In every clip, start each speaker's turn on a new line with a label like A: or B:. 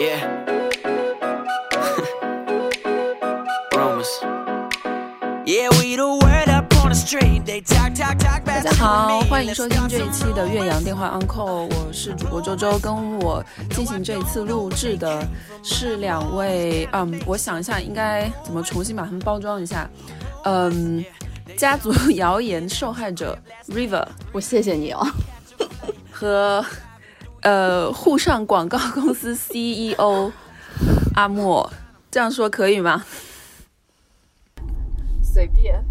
A: Yeah. Rumors. Yeah, we the word up on the street. They talk, talk, talk
B: 大家好，欢迎收听这一期的岳阳电话 Uncle，我是主播周周，跟我进行这一次录制的是两位，嗯，我想一下应该怎么重新把他们包装一下，嗯，家族谣言受害者 River
C: 我谢谢你哦。
B: 和呃沪上广告公司 CEO 阿莫，这样说可以吗？
C: 随便。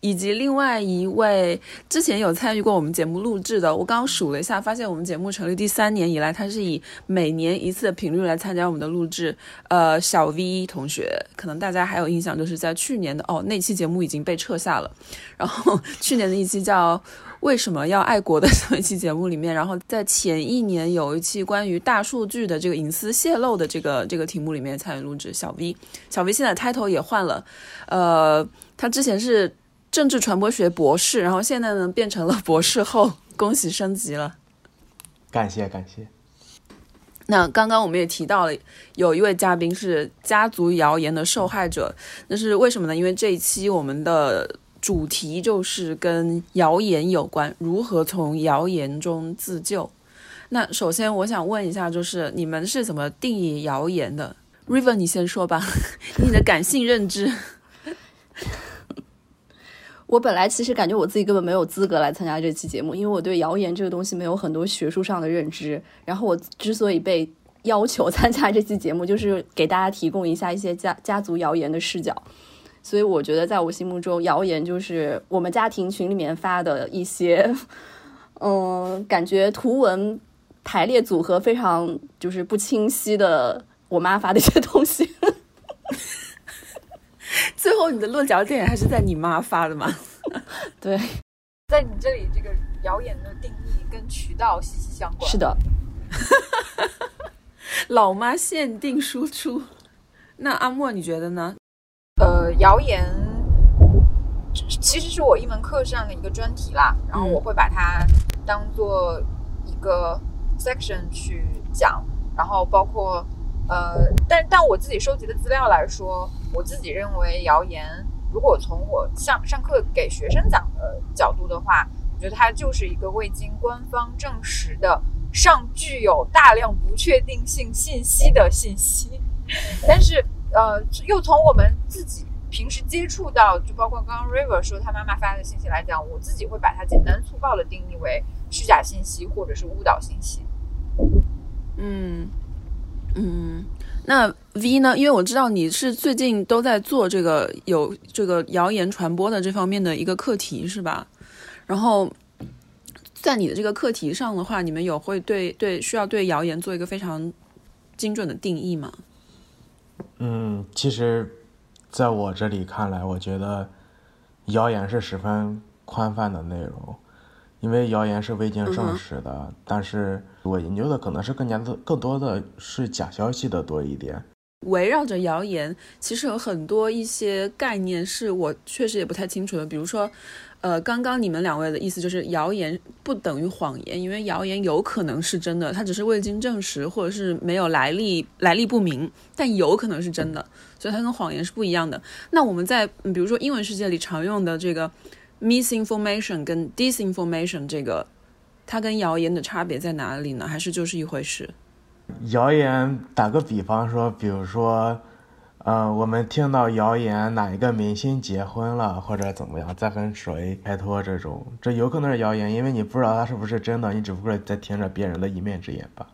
B: 以及另外一位之前有参与过我们节目录制的，我刚刚数了一下，发现我们节目成立第三年以来，他是以每年一次的频率来参加我们的录制。呃，小 V 同学，可能大家还有印象，就是在去年的哦那期节目已经被撤下了，然后 去年的一期叫。为什么要爱国的这么一期节目里面，然后在前一年有一期关于大数据的这个隐私泄露的这个这个题目里面参与录制。小 V，小 V 现在 title 也换了，呃，他之前是政治传播学博士，然后现在呢变成了博士后，恭喜升级了。
D: 感谢感谢。
B: 那刚刚我们也提到了，有一位嘉宾是家族谣言的受害者，那是为什么呢？因为这一期我们的主题就是跟谣言有关，如何从谣言中自救。那首先我想问一下，就是你们是怎么定义谣言的？River，你先说吧，你的感性认知。
C: 我本来其实感觉我自己根本没有资格来参加这期节目，因为我对谣言这个东西没有很多学术上的认知。然后我之所以被要求参加这期节目，就是给大家提供一下一些家家族谣言的视角。所以我觉得，在我心目中，谣言就是我们家庭群里面发的一些，嗯，感觉图文排列组合非常就是不清晰的，我妈发的一些东西。
B: 最后你的落脚点还是在你妈发的吗？
C: 对，
E: 在你这里，这个谣言的定义跟渠道息息相关。
C: 是的，
B: 老妈限定输出。那阿莫，你觉得呢？
E: 呃，谣言其实是我一门课上的一个专题啦，然后我会把它当做一个 section 去讲，然后包括呃，但但我自己收集的资料来说，我自己认为谣言，如果从我上上课给学生讲的角度的话，我觉得它就是一个未经官方证实的、尚具有大量不确定性信息的信息，但是。呃，又从我们自己平时接触到，就包括刚刚 River 说他妈妈发的信息来讲，我自己会把它简单粗暴的定义为虚假信息或者是误导信息。
B: 嗯嗯，那 V 呢？因为我知道你是最近都在做这个有这个谣言传播的这方面的一个课题，是吧？然后在你的这个课题上的话，你们有会对对需要对谣言做一个非常精准的定义吗？
D: 嗯，其实，在我这里看来，我觉得谣言是十分宽泛的内容，因为谣言是未经证实的。但是我研究的可能是更加的、更多的是假消息的多一点。
B: 围绕着谣言，其实有很多一些概念是我确实也不太清楚的，比如说。呃，刚刚你们两位的意思就是谣言不等于谎言，因为谣言有可能是真的，它只是未经证实或者是没有来历、来历不明，但有可能是真的，所以它跟谎言是不一样的。那我们在比如说英文世界里常用的这个 misinformation 跟 disinformation 这个，它跟谣言的差别在哪里呢？还是就是一回事？
D: 谣言，打个比方说，比如说。呃，我们听到谣言哪一个明星结婚了，或者怎么样，在跟谁拍拖这种，这有可能是谣言，因为你不知道它是不是真的，你只不过在听着别人的一面之言罢了。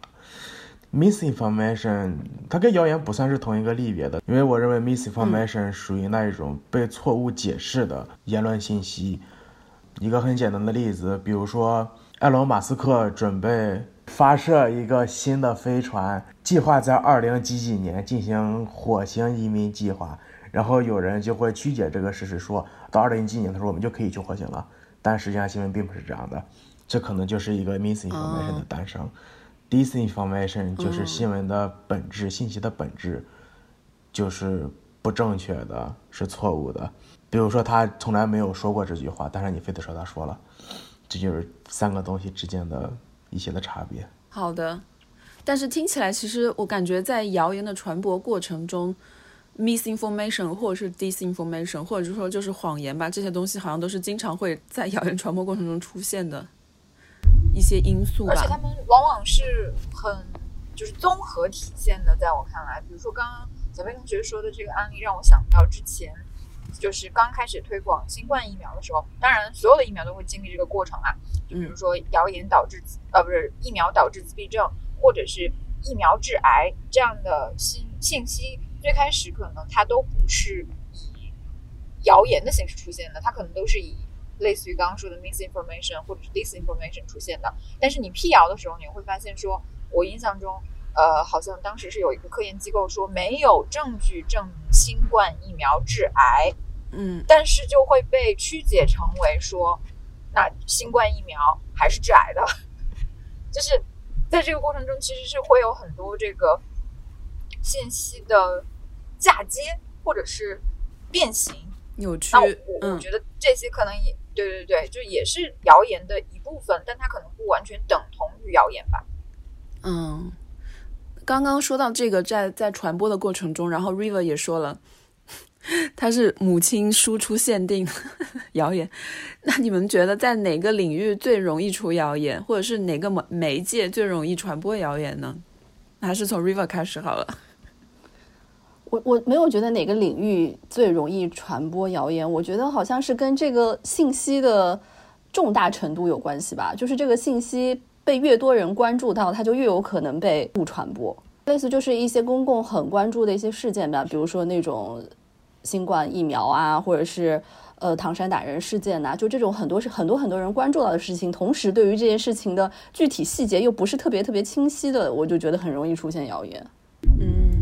D: Misinformation，它跟谣言不算是同一个类别的，因为我认为 misinformation 属于那一种被错误解释的言论信息。一个很简单的例子，比如说埃隆·马斯克准备。发射一个新的飞船，计划在二零几几年进行火星移民计划，然后有人就会曲解这个事实，说到二零几年，他说我们就可以去火星了。但实际上新闻并不是这样的，这可能就是一个 misinformation 的诞生。disinformation 就是新闻的本质，信息的本质就是不正确的，是错误的。比如说他从来没有说过这句话，但是你非得说他说了，这就是三个东西之间的。一些的差别。
B: 好的，但是听起来，其实我感觉在谣言的传播过程中，misinformation 或者是 disinformation，或者是说就是谎言吧，这些东西好像都是经常会在谣言传播过程中出现的一些因素吧。
E: 而且他们往往是很就是综合体现的，在我看来，比如说刚刚小飞同学说的这个案例，让我想到之前就是刚开始推广新冠疫苗的时候，当然所有的疫苗都会经历这个过程啊，就比如说谣言导致呃不是疫苗导致自闭症。或者是疫苗致癌这样的信信息，最开始可能它都不是以谣言的形式出现的，它可能都是以类似于刚刚说的 misinformation 或者是 disinformation 出现的。但是你辟谣的时候，你会发现说，我印象中，呃，好像当时是有一个科研机构说没有证据证明新冠疫苗致癌，
B: 嗯，
E: 但是就会被曲解成为说，那新冠疫苗还是致癌的，就是。在这个过程中，其实是会有很多这个信息的嫁接，或者是变形、
B: 扭曲。
E: 那我我觉得这些可能也对对对，就也是谣言的一部分，但它可能不完全等同于谣言吧。
B: 嗯，刚刚说到这个，在在传播的过程中，然后 River 也说了。它是母亲输出限定 谣言，那你们觉得在哪个领域最容易出谣言，或者是哪个媒媒介最容易传播谣言呢？还是从 River 开始好了。
C: 我我没有觉得哪个领域最容易传播谣言，我觉得好像是跟这个信息的重大程度有关系吧。就是这个信息被越多人关注到，它就越有可能被误传播。类似就是一些公共很关注的一些事件吧，比如说那种。新冠疫苗啊，或者是呃唐山打人事件呐，就这种很多是很多很多人关注到的事情，同时对于这件事情的具体细节又不是特别特别清晰的，我就觉得很容易出现谣言。
B: 嗯，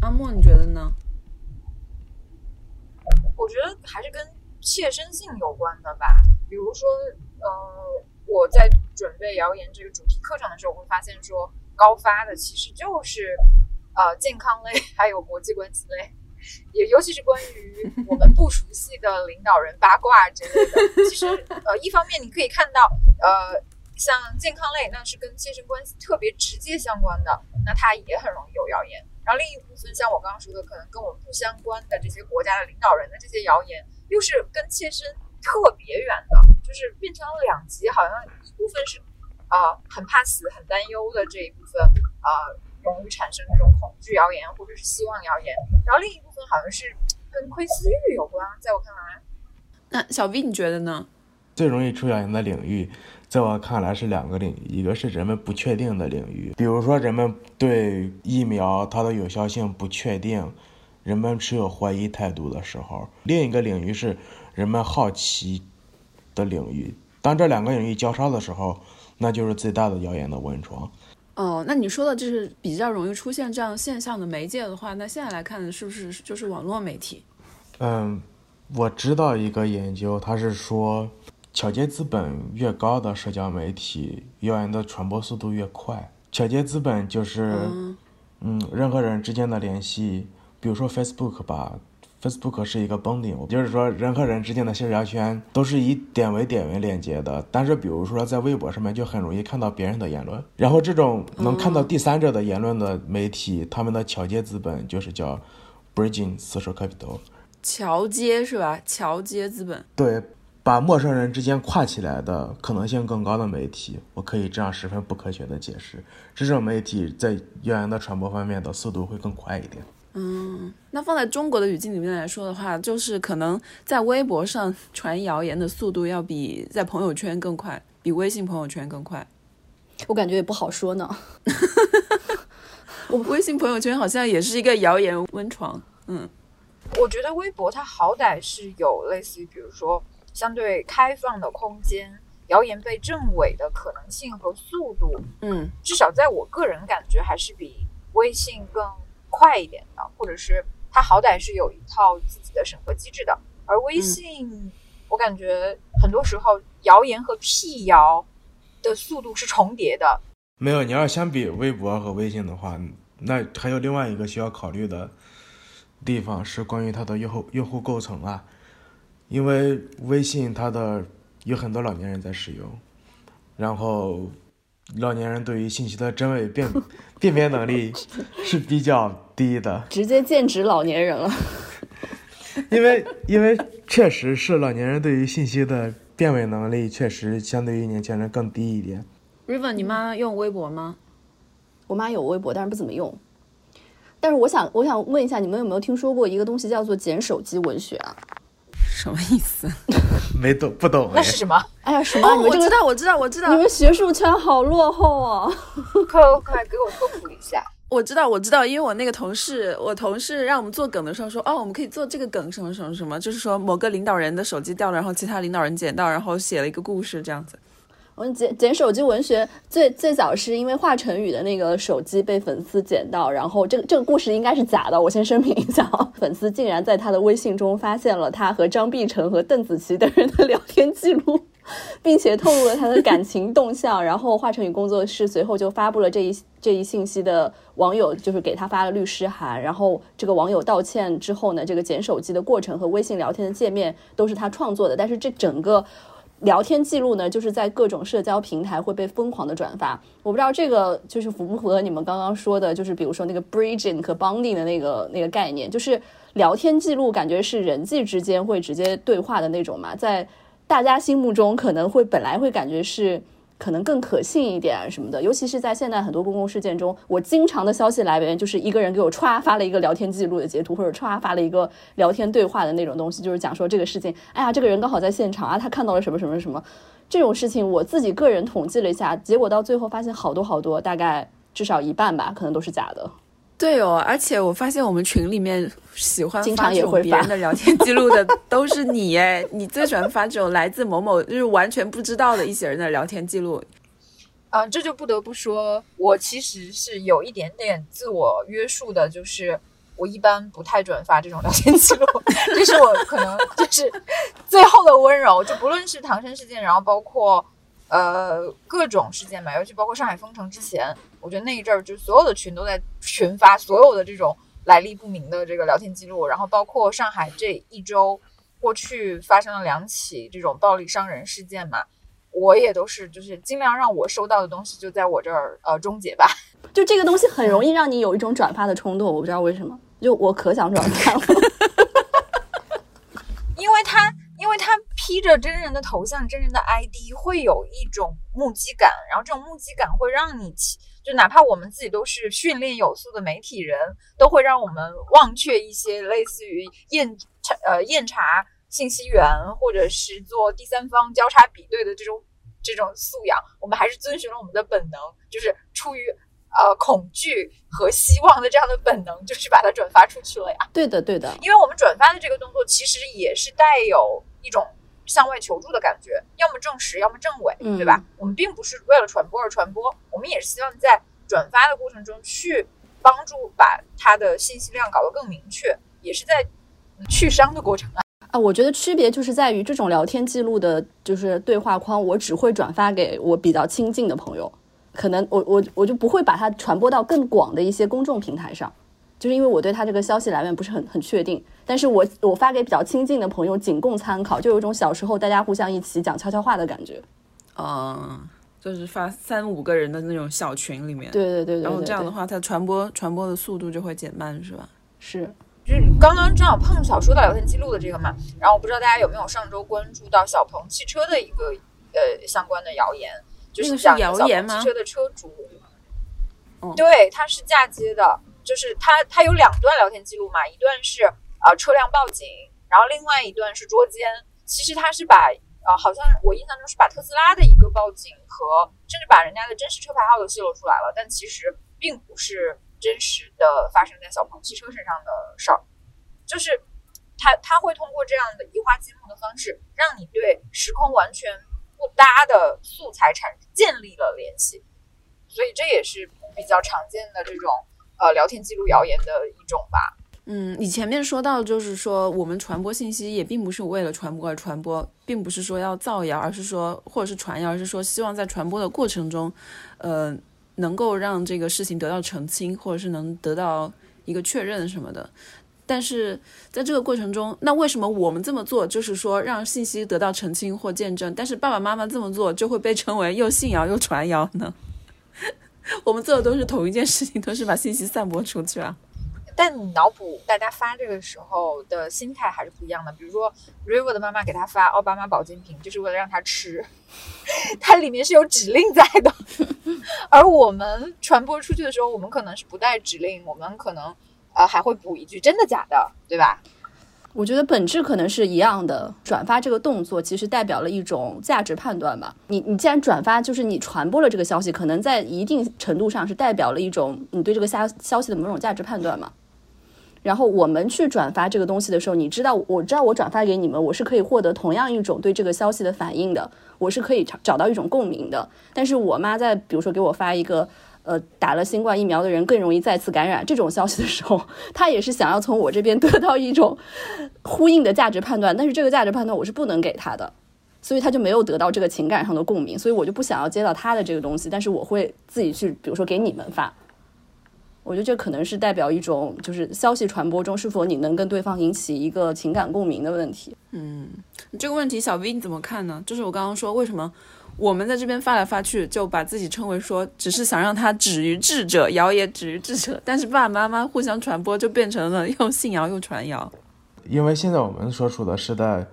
B: 阿莫你觉得呢？
E: 我觉得还是跟切身性有关的吧。比如说，呃，我在准备谣言这个主题课程的时候，我会发现说，高发的其实就是呃健康类，还有国际关系类。也尤其是关于我们不熟悉的领导人八卦之类的，其实呃，一方面你可以看到，呃，像健康类，那是跟切身关系特别直接相关的，那它也很容易有谣言。然后另一部分，像我刚刚说的，可能跟我们不相关的这些国家的领导人的这些谣言，又是跟切身特别远的，就是变成了两极，好像一部分是啊很怕死、很担忧的这一部分啊。容易产生这种恐惧谣言或者是希望谣言，然后另一部分好像是跟窥私欲有关，在我看来。
B: 那小 V 你觉得呢？
D: 最容易出谣言的领域，在我看来是两个领域，一个是人们不确定的领域，比如说人们对疫苗它的有效性不确定，人们持有怀疑态度的时候；另一个领域是人们好奇的领域。当这两个领域交叉的时候，那就是最大的谣言的温床。
B: 哦，那你说的就是比较容易出现这样现象的媒介的话，那现在来看是不是就是网络媒体？
D: 嗯，我知道一个研究，它是说，巧接资本越高的社交媒体，谣言的传播速度越快。巧接资本就是，嗯，任何人之间的联系，比如说 Facebook 吧。Facebook 是一个 bonding，就是说人和人之间的社交圈都是以点为点为连接的。但是比如说在微博上面就很容易看到别人的言论，然后这种能看到第三者的言论的媒体，他们的桥接资本就是叫 bridging social capital。
B: 桥接是吧？桥接资本。
D: 对，把陌生人之间跨起来的可能性更高的媒体，我可以这样十分不科学的解释，这种媒体在谣言的传播方面的速度会更快一点。
B: 嗯，那放在中国的语境里面来说的话，就是可能在微博上传谣言的速度要比在朋友圈更快，比微信朋友圈更快。
C: 我感觉也不好说呢。
B: 我微信朋友圈好像也是一个谣言温床。嗯，
E: 我觉得微博它好歹是有类似于，比如说相对开放的空间，谣言被证伪的可能性和速度，
B: 嗯，
E: 至少在我个人感觉还是比微信更。快一点的，或者是它好歹是有一套自己的审核机制的，而微信，我感觉很多时候谣言和辟谣的速度是重叠的。
D: 没有，你要相比微博和微信的话，那还有另外一个需要考虑的地方是关于它的用户用户构成啊，因为微信它的有很多老年人在使用，然后老年人对于信息的真伪辨 辨别能力 是比较低的，
C: 直接剑指老年人了。
D: 因为因为确实是老年人对于信息的辨伪能力确实相对于年轻人更低一点。
B: River，你妈用微博吗？
C: 我妈有微博，但是不怎么用。但是我想，我想问一下，你们有没有听说过一个东西叫做捡手机文学啊？
B: 什么意思？
D: 没懂不懂哎
E: 那，是什么？
C: 哎呀，什么？
B: 哦，
C: 你们这个
B: 我知道，我知道，我知道
C: 你，们学术圈好落后啊！
E: 快快给我科普一下。
B: 我知道，我知道，因为我那个同事，我同事让我们做梗的时候说，哦，我们可以做这个梗，什么什么什么，就是说某个领导人的手机掉了，然后其他领导人捡到，然后写了一个故事这样子。
C: 我捡捡手机文学最最早是因为华晨宇的那个手机被粉丝捡到，然后这个这个故事应该是假的，我先声明一下啊，粉丝竟然在他的微信中发现了他和张碧晨和邓紫棋等人的聊天记录，并且透露了他的感情动向，然后华晨宇工作室随后就发布了这一这一信息的网友就是给他发了律师函，然后这个网友道歉之后呢，这个捡手机的过程和微信聊天的界面都是他创作的，但是这整个。聊天记录呢，就是在各种社交平台会被疯狂的转发。我不知道这个就是符不符合你们刚刚说的，就是比如说那个 bridging 和 bonding 的那个那个概念，就是聊天记录感觉是人际之间会直接对话的那种嘛，在大家心目中可能会本来会感觉是。可能更可信一点什么的，尤其是在现在很多公共事件中，我经常的消息来源就是一个人给我歘发了一个聊天记录的截图，或者歘发了一个聊天对话的那种东西，就是讲说这个事情，哎呀，这个人刚好在现场啊，他看到了什么什么什么，这种事情我自己个人统计了一下，结果到最后发现好多好多，大概至少一半吧，可能都是假的。
B: 对哦，而且我发现我们群里面喜欢
C: 经
B: 发这种
C: 常也会
B: 别人的聊天记录的都是你哎，你最喜欢发这种来自某某就是完全不知道的一些人的聊天记录。
E: 啊，这就不得不说，我其实是有一点点自我约束的，就是我一般不太转发这种聊天记录，这是我可能就是最后的温柔。就不论是唐山事件，然后包括呃各种事件吧，尤其包括上海封城之前，我觉得那一阵儿就所有的群都在群发所有的这种来历不明的这个聊天记录，然后包括上海这一周过去发生了两起这种暴力伤人事件嘛。我也都是，就是尽量让我收到的东西就在我这儿呃终结吧。
C: 就这个东西很容易让你有一种转发的冲动，我不知道为什么，就我可想转发了。
E: 因为他因为他披着真人的头像、真人的 ID，会有一种目击感，然后这种目击感会让你起，就哪怕我们自己都是训练有素的媒体人，都会让我们忘却一些类似于验查呃验查信息源或者是做第三方交叉比对的这种这种素养，我们还是遵循了我们的本能，就是出于呃恐惧和希望的这样的本能，就去把它转发出去了呀。
C: 对的，对的，
E: 因为我们转发的这个动作其实也是带有一种向外求助的感觉，要么证实，要么证伪，
C: 嗯
E: 对吧？我们并不是为了传播而传播，我们也是希望在转发的过程中去帮助把它的信息量搞得更明确，也是在嗯去商的过程啊。
C: 啊，我觉得区别就是在于这种聊天记录的，就是对话框，我只会转发给我比较亲近的朋友，可能我我我就不会把它传播到更广的一些公众平台上，就是因为我对他这个消息来源不是很很确定，但是我我发给比较亲近的朋友仅供参考，就有一种小时候大家互相一起讲悄悄话的感觉。
B: 嗯，就是发三五个人的那种小群里面。
C: 对对对对对
B: 然后这样的话，它传播传播的速度就会减慢，是吧？
C: 是。
E: 就是刚刚正好碰巧说到聊天记录的这个嘛，然后我不知道大家有没有上周关注到小鹏汽车的一个呃相关的谣言，就是讲小
B: 谣言吗？
E: 鹏汽车的车主，
B: 哦。
E: 对，他是嫁接的，就是他他有两段聊天记录嘛，一段是呃车辆报警，然后另外一段是捉奸。其实他是把呃，好像我印象中是把特斯拉的一个报警和甚至把人家的真实车牌号都泄露出来了，但其实并不是真实的发生在小鹏汽车身上的事儿，就是他他会通过这样的移花接木的方式，让你对时空完全不搭的素材产建立了联系，所以这也是比较常见的这种呃聊天记录谣言的一种吧。
B: 嗯，你前面说到，就是说我们传播信息也并不是为了传播而传播，并不是说要造谣，而是说或者是传谣，而是说希望在传播的过程中，呃，能够让这个事情得到澄清，或者是能得到一个确认什么的。但是在这个过程中，那为什么我们这么做，就是说让信息得到澄清或见证，但是爸爸妈妈这么做就会被称为又信谣又传谣呢？我们做的都是同一件事情，都是把信息散播出去啊。
E: 但你脑补大家发这个时候的心态还是不一样的。比如说，River 的妈妈给他发奥巴马保健品，就是为了让他吃，它里面是有指令在的。而我们传播出去的时候，我们可能是不带指令，我们可能呃还会补一句“真的假的”，对吧？
C: 我觉得本质可能是一样的。转发这个动作其实代表了一种价值判断吧。你你既然转发，就是你传播了这个消息，可能在一定程度上是代表了一种你对这个消消息的某种价值判断嘛。然后我们去转发这个东西的时候，你知道，我知道我转发给你们，我是可以获得同样一种对这个消息的反应的，我是可以找到一种共鸣的。但是我妈在比如说给我发一个，呃，打了新冠疫苗的人更容易再次感染这种消息的时候，他也是想要从我这边得到一种呼应的价值判断，但是这个价值判断我是不能给他的，所以他就没有得到这个情感上的共鸣，所以我就不想要接到他的这个东西，但是我会自己去，比如说给你们发。我觉得这可能是代表一种，就是消息传播中是否你能跟对方引起一个情感共鸣的问题。
B: 嗯，这个问题小 V 你怎么看呢？就是我刚刚说，为什么我们在这边发来发去，就把自己称为说，只是想让他止于智者，谣也止于智者，但是爸爸妈妈互相传播，就变成了又信谣又传谣。
D: 因为现在我们所处的时代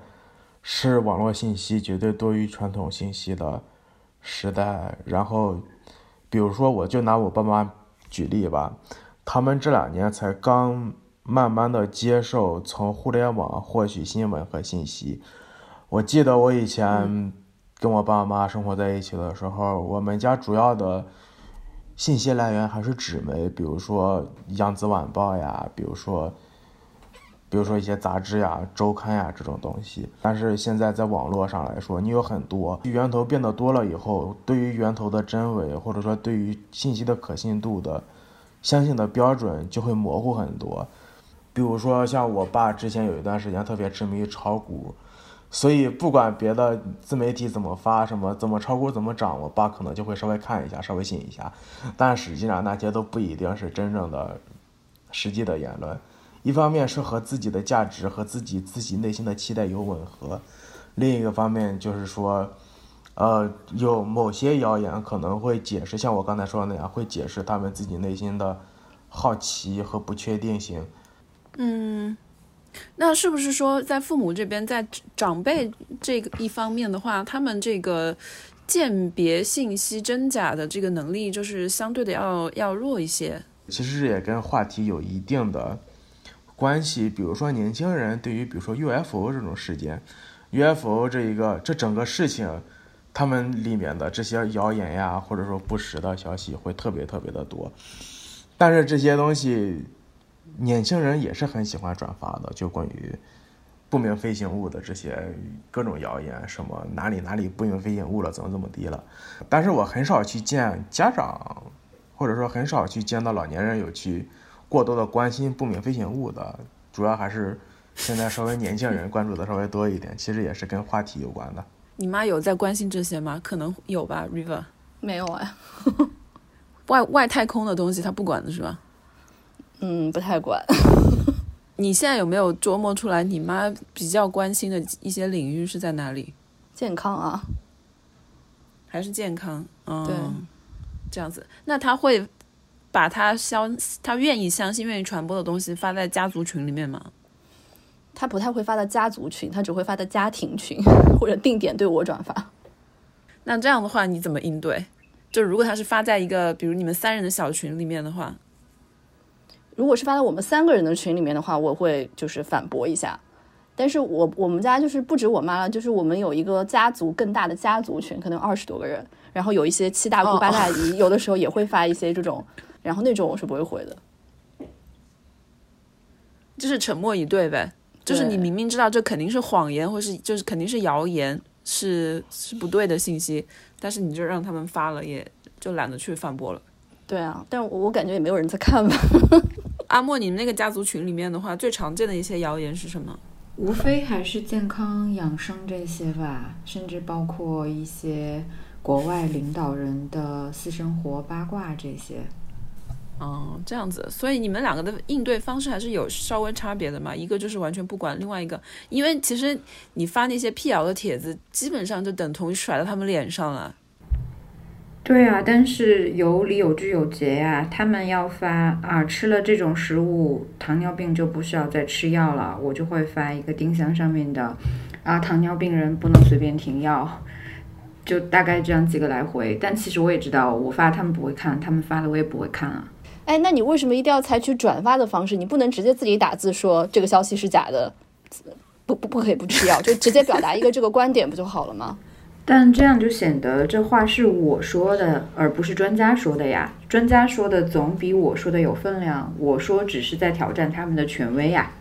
D: 是网络信息绝对多于传统信息的时代，然后比如说，我就拿我爸妈。举例吧，他们这两年才刚慢慢的接受从互联网获取新闻和信息。我记得我以前跟我爸妈生活在一起的时候，我们家主要的信息来源还是纸媒，比如说《扬子晚报》呀，比如说，比如说一些杂志呀、周刊呀这种东西。但是现在在网络上来说，你有很多源头变得多了以后，对于源头的真伪，或者说对于信息的可信度的。相信的标准就会模糊很多，比如说像我爸之前有一段时间特别痴迷于炒股，所以不管别的自媒体怎么发什么怎么炒股怎么涨，我爸可能就会稍微看一下，稍微信一下，但实际上那些都不一定是真正的实际的言论。一方面是和自己的价值和自己自己内心的期待有吻合，另一个方面就是说。呃，有某些谣言可能会解释，像我刚才说的那样，会解释他们自己内心的好奇和不确定性。
B: 嗯，那是不是说，在父母这边，在长辈这个一方面的话，他们这个鉴别信息真假的这个能力，就是相对的要要弱一些？
D: 其实也跟话题有一定的关系。比如说，年轻人对于比如说 UFO 这种事件，UFO 这一个这整个事情。他们里面的这些谣言呀，或者说不实的消息会特别特别的多，但是这些东西，年轻人也是很喜欢转发的，就关于不明飞行物的这些各种谣言，什么哪里哪里不明飞行物了，怎么怎么地了。但是我很少去见家长，或者说很少去见到老年人有去过多的关心不明飞行物的，主要还是现在稍微年轻人关注的稍微多一点，其实也是跟话题有关的。
B: 你妈有在关心这些吗？可能有吧，River。
C: 没有哎，
B: 外外太空的东西她不管的是吧？
C: 嗯，不太管。
B: 你现在有没有琢磨出来，你妈比较关心的一些领域是在哪里？
C: 健康啊，
B: 还是健康？嗯，
C: 对，
B: 这样子。那他会把他相他愿意相信、愿意传播的东西发在家族群里面吗？
C: 他不太会发到家族群，他只会发到家庭群 或者定点对我转发。
B: 那这样的话你怎么应对？就如果他是发在一个比如你们三人的小群里面的话，
C: 如果是发到我们三个人的群里面的话，我会就是反驳一下。但是我我们家就是不止我妈了，就是我们有一个家族更大的家族群，可能二十多个人，然后有一些七大姑八大姨，有的时候也会发一些这种，然后那种我是不会回的，
B: 就是沉默以对呗。就是你明明知道这肯定是谎言，或是就是肯定是谣言，是是不对的信息，但是你就让他们发了，也就懒得去反驳了。
C: 对啊，但我我感觉也没有人在看吧。
B: 阿莫，你们那个家族群里面的话，最常见的一些谣言是什么？
F: 无非还是健康养生这些吧，甚至包括一些国外领导人的私生活八卦这些。
B: 哦，这样子，所以你们两个的应对方式还是有稍微差别的嘛？一个就是完全不管，另外一个，因为其实你发那些辟谣的帖子，基本上就等同于甩到他们脸上了。
E: 对啊，但是有理有据有节呀、他们要发啊，吃了这种食物，糖尿病就不需要再吃药了，我就会发一个丁香上面的啊，糖尿病人不能随便停药，就大概这样几个来回。但其实我也知道，我发他们不会看，他们发的我也不会看啊。
C: 哎，那你为什么一定要采取转发的方式？你不能直接自己打字说这个消息是假的，不不不可以不吃药，就直接表达一个这个观点不就好了吗？
E: 但这样就显得这话是我说的，而不是专家说的呀。专家说的总比我说的有分量，我说只是在挑战他们的权威呀。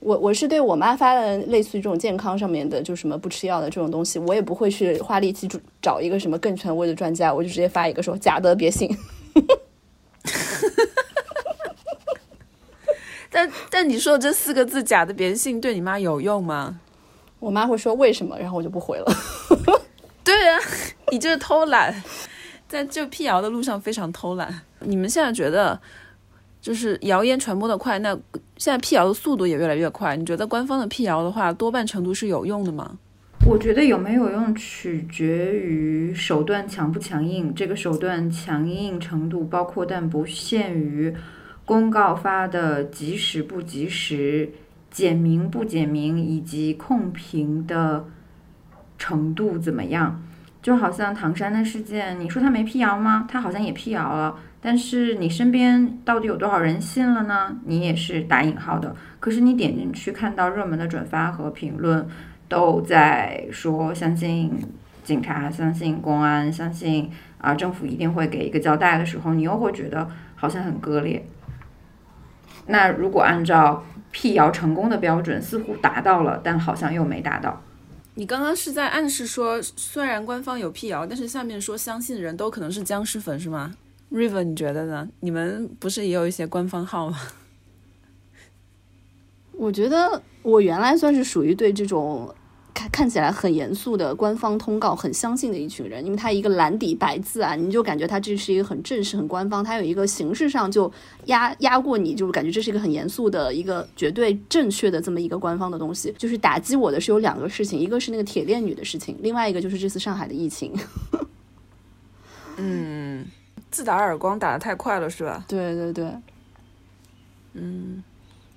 C: 我我是对我妈发的类似于这种健康上面的，就什么不吃药的这种东西，我也不会去花力气找一个什么更权威的专家，我就直接发一个说假的别信。
B: 但但你说这四个字“假的别信”对你妈有用吗？
C: 我妈会说为什么，然后我就不回了。
B: 你这是偷懒，在就辟谣的路上非常偷懒。你们现在觉得，就是谣言传播的快，那现在辟谣的速度也越来越快。你觉得官方的辟谣的话，多半程度是有用的吗？
E: 我觉得有没有用取决于手段强不强硬，这个手段强硬程度包括但不限于公告发的及时不及时、简明不简明以及控评的程度怎么样。就好像唐山的事件，你说他没辟谣吗？他好像也辟谣了，但是你身边到底有多少人信了呢？你也是打引号的。可是你点进去看到热门的转发和评论。都在说相信警察，相信公安，相信啊政府一定会给一个交代的时候，你又会觉得好像很割裂。那如果按照辟谣成功的标准，似乎达到了，但好像又没达到。
B: 你刚刚是在暗示说，虽然官方有辟谣，但是下面说相信的人都可能是僵尸粉，是吗？River，你觉得呢？你们不是也有一些官方号吗？
C: 我觉得我原来算是属于对这种。看看起来很严肃的官方通告，很相信的一群人，因为他一个蓝底白字啊，你就感觉他这是一个很正式、很官方，他有一个形式上就压压过你，就是感觉这是一个很严肃的一个绝对正确的这么一个官方的东西。就是打击我的是有两个事情，一个是那个铁链女的事情，另外一个就是这次上海的疫情。
B: 嗯，自打耳光打得太快了，是吧？
C: 对对对，
B: 嗯。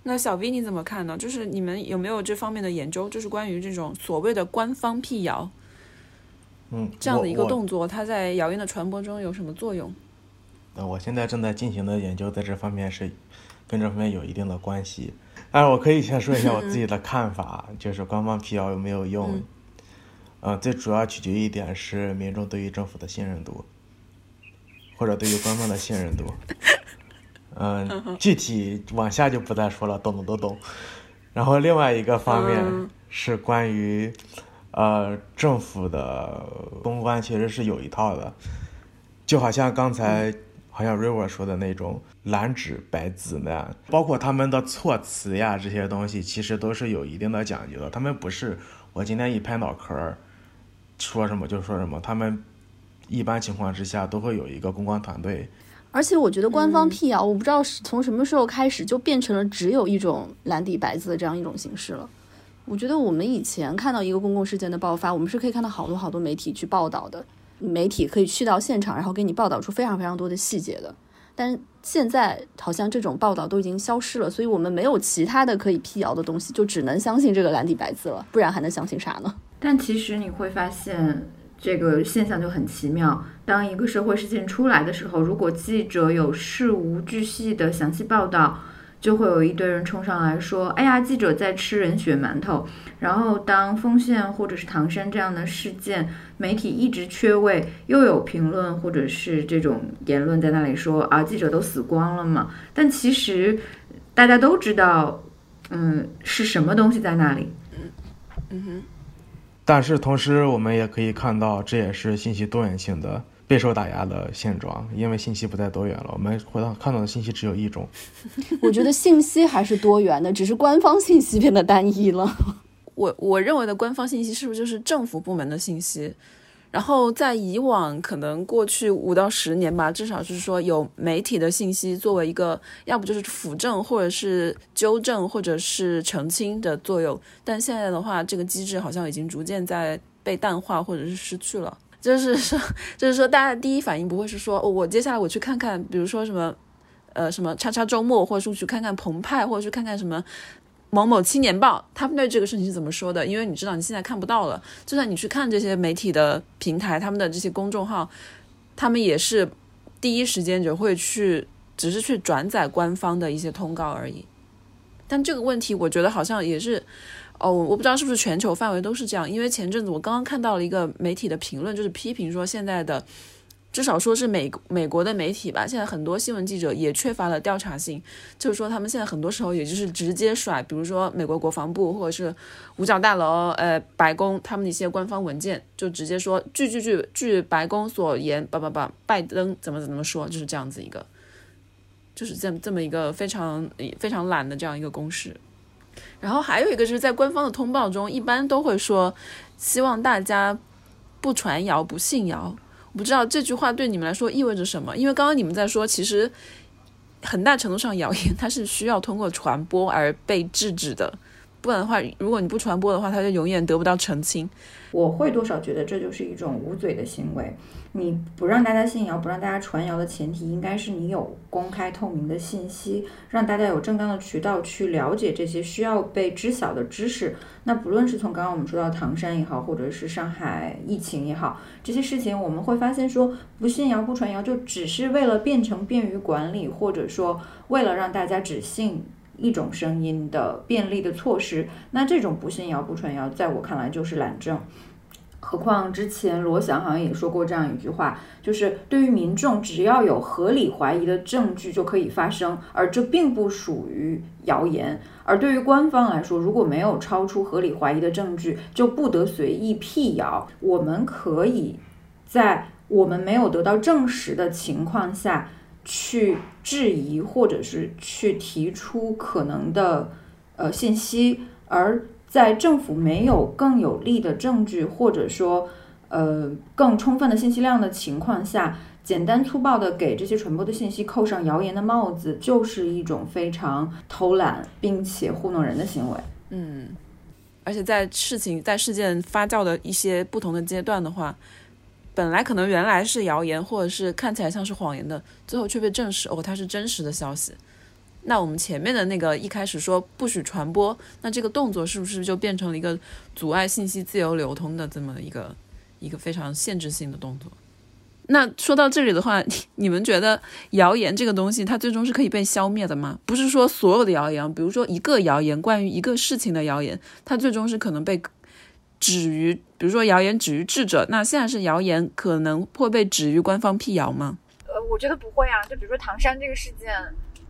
B: 那小 V 你怎么看呢？就是你们有没有这方面的研究？就是关于这种所谓的官方辟谣，
D: 嗯，
B: 这样的一个动作，它在谣言的传播中有什么作用？
D: 呃，我现在正在进行的研究，在这方面是跟这方面有一定的关系。但是我可以先说一下我自己的看法，就是官方辟谣有没有用？
B: 嗯
D: 呃，最主要取决于一点是民众对于政府的信任度，或者对于官方的信任度。嗯，具体往下就不再说了，懂的都懂。然后另外一个方面
B: 嗯
D: 是关于，呃，政府的公关其实是有一套的，就好像刚才好像 River 说的那种蓝纸白字那样，包括他们的措辞呀这些东西，其实都是有一定的讲究的。他们不是我今天一拍脑壳儿说什么就说什么，他们一般情况之下都会有一个公关团队。
C: 而且我觉得官方辟谣，我不知道是从什么时候开始就变成了只有一种蓝底白字的这样一种形式了。我觉得我们以前看到一个公共事件的爆发，我们是可以看到好多好多媒体去报道的，媒体可以去到现场，然后给你报道出非常非常多的细节的。但是现在好像这种报道都已经消失了，所以我们没有其他的可以辟谣的东西，就只能相信这个蓝底白字了，不然还能相信啥呢？
E: 但其实你会发现，这个现象就很奇妙。当一个社会事件出来的时候，如果记者有事无巨细的详细报道，就会有一堆人冲上来说：“哎呀，记者在吃人血馒头。”然后当丰县或者是唐山这样的事件，媒体一直缺位，又有评论或者是这种言论在那里说：“啊，记者都死光了嘛。”但其实大家都知道，嗯，是什么东西在那里嗯哼。
D: 但是同时，我们也可以看到，这也是信息多元性的备受打压的现状，因为信息不再多元了，我们回到看到的信息只有一种。
C: 我觉得信息还是多元的，只是官方信息变得单一了。
B: 我我认为的官方信息是不是就是政府部门的信息？然后在以往可能过去五到十年吧，至少是说有媒体的信息作为一个，要不就是辅证，或者是纠正，或者是澄清的作用。但现在的话，这个机制好像已经逐渐在被淡化或者是失去了。就是说，就是说，大家第一反应不会是说，哦，我接下来我去看看，比如说什么，呃，什么叉叉周末，或者说去看看澎湃，或者去看看什么某某青年报，他们对这个事情是怎么说的？因为你知道你现在看不到了，就算你去看这些媒体的平台，他们的这些公众号，他们也是第一时间就会去，只是去转载官方的一些通告而已。但这个问题，我觉得好像也是。哦，我不知道是不是全球范围都是这样，因为前阵子我刚刚看到了一个媒体的评论，就是批评说现在的，至少说是美美国的媒体吧，现在很多新闻记者也缺乏了调查性，就是说他们现在很多时候也就是直接甩，比如说美国国防部或者是五角大楼、呃白宫他们的一些官方文件，就直接说据据据据白宫所言，叭叭叭，拜登怎么怎么说，就是这样子一个，就是这这么一个非常非常懒的这样一个公式。然后还有一个就是在官方的通报中，一般都会说希望大家不传谣、不信谣。不知道这句话对你们来说意味着什么，因为刚刚你们在说，其实很大程度上谣言它是需要通过传播而被制止的，不然的话，如果你不传播的话，它就永远得不到澄清。
F: 我会多少觉得这就是一种捂嘴的行为。你不让大家信谣，不让大家传谣的前提，应该是你有公开透明的信息，让大家有正当的渠道去了解这些需要被知晓的知识。那不论是从刚刚我们说到唐山也好，或者是上海疫情也好，这些事情我们会发现说，不信谣不传谣，就只是为了变成便于管理，或者说为了让大家只信一种声音的便利的措施。那这种不信谣不传谣，在我看来就是懒政。何况之前罗翔好像也说过这样一句话，就是对于民众，只要有合理怀疑的证据就可以发声，而这并不属于谣言；而对于官方来说，如果没有超出合理怀疑的证据，就不得随意辟谣。我们可以在我们没有得到证实的情况下去质疑，或者是去提出可能的呃信息，而。在政府没有更有力的证据，或者说，呃，更充分的信息量的情况下，简单粗暴的给这些传播的信息扣上谣言的帽子，就是一种非常偷懒并且糊弄人的行为。
B: 嗯，而且在事情在事件发酵的一些不同的阶段的话，本来可能原来是谣言，或者是看起来像是谎言的，最后却被证实哦，它是真实的消息。那我们前面的那个一开始说不许传播，那这个动作是不是就变成了一个阻碍信息自由流通的这么一个一个非常限制性的动作？那说到这里的话，你们觉得谣言这个东西它最终是可以被消灭的吗？不是说所有的谣言，比如说一个谣言关于一个事情的谣言，它最终是可能被止于，比如说谣言止于智者，那现在是谣言可能会被止于官方辟谣吗？
E: 呃，我觉得不会啊，就比如说唐山这个事件。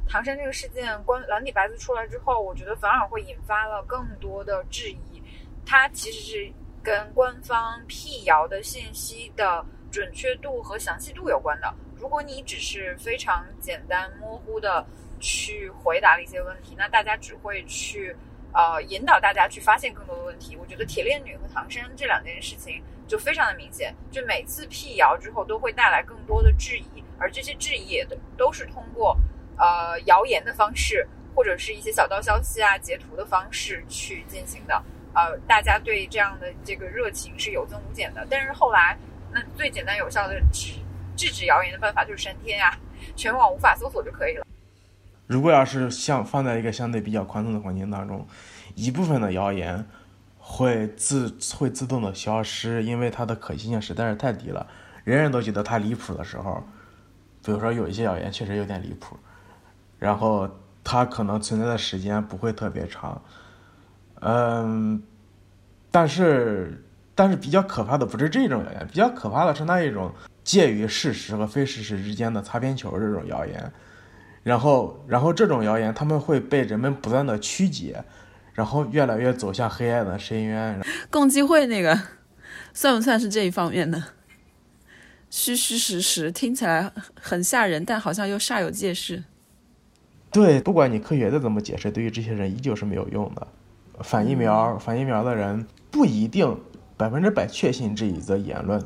E: 唐山这个事件，官蓝底白字出来之后，我觉得反而会引发了更多的质疑。它其实是跟官方辟谣的信息的准确度和详细度有关的。如果你只是非常简单模糊的去回答了一些问题，那大家只会去呃引导大家去发现更多的问题。我觉得铁链女和唐山这两件事情就非常的明显，就每次辟谣之后都会带来更多的质疑，而这些质疑也都都是通过。呃，谣言的方式，或者是一些小道消息啊、截图的方式去进行的。呃，大家对这样的这个热情是有增无减的。但是后来，那最简单有效的制制止谣言的办法就是删帖呀，全网无法搜索就可以了。
D: 如果要是像放在一个相对比较宽松的环境当中，一部分的谣言会自会自动的消失，因为它的可信性实在是太低了，人人都觉得它离谱的时候，比如说有一些谣言确实有点离谱。然后它可能存在的时间不会特别长，嗯，但是但是比较可怕的不是这种谣言，比较可怕的是那一种介于事实和非事实之间的擦边球这种谣言，然后然后这种谣言他们会被人们不断的曲解，然后越来越走向黑暗的深渊。
B: 共济会那个算不算是这一方面呢？虚虚实实听起来很吓人，但好像又煞有介事。
D: 对，不管你科学的怎么解释，对于这些人依旧是没有用的。反疫苗、反疫苗的人不一定百分之百确信这一则言论，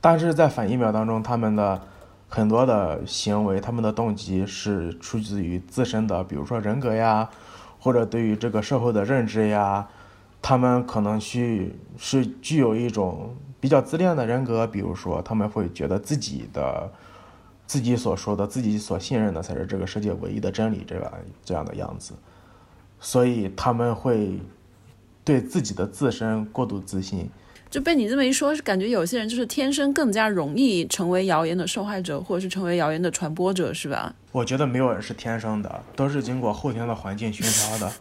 D: 但是在反疫苗当中，他们的很多的行为，他们的动机是出自于自身的，比如说人格呀，或者对于这个社会的认知呀，他们可能去是具有一种比较自恋的人格，比如说他们会觉得自己的自己所说的、自己所信任的才是这个世界唯一的真理，这样这样的样子，所以他们会对自己的自身过度自信。
B: 就被你这么一说，是感觉有些人就是天生更加容易成为谣言的受害者，或者是成为谣言的传播者，是吧？
D: 我觉得没有人是天生的，都是经过后天的环境熏陶的。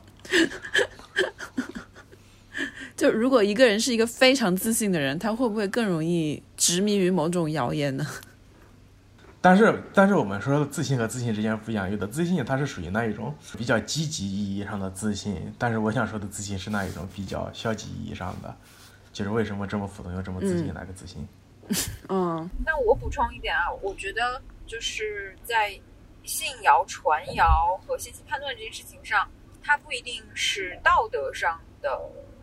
B: 就如果一个人是一个非常自信的人，他会不会更容易执迷于某种谣言呢？
D: 但是，但是我们说的自信和自信之间不一样，有的自信它是属于那一种比较积极意义上的自信，但是我想说的自信是那一种比较消极意义上的，就是为什么这么普通又这么自信那个自信？
B: 嗯，
E: 那我补充一点啊，我觉得就是在信谣、传谣和信息判断这件事情上，它不一定是道德上的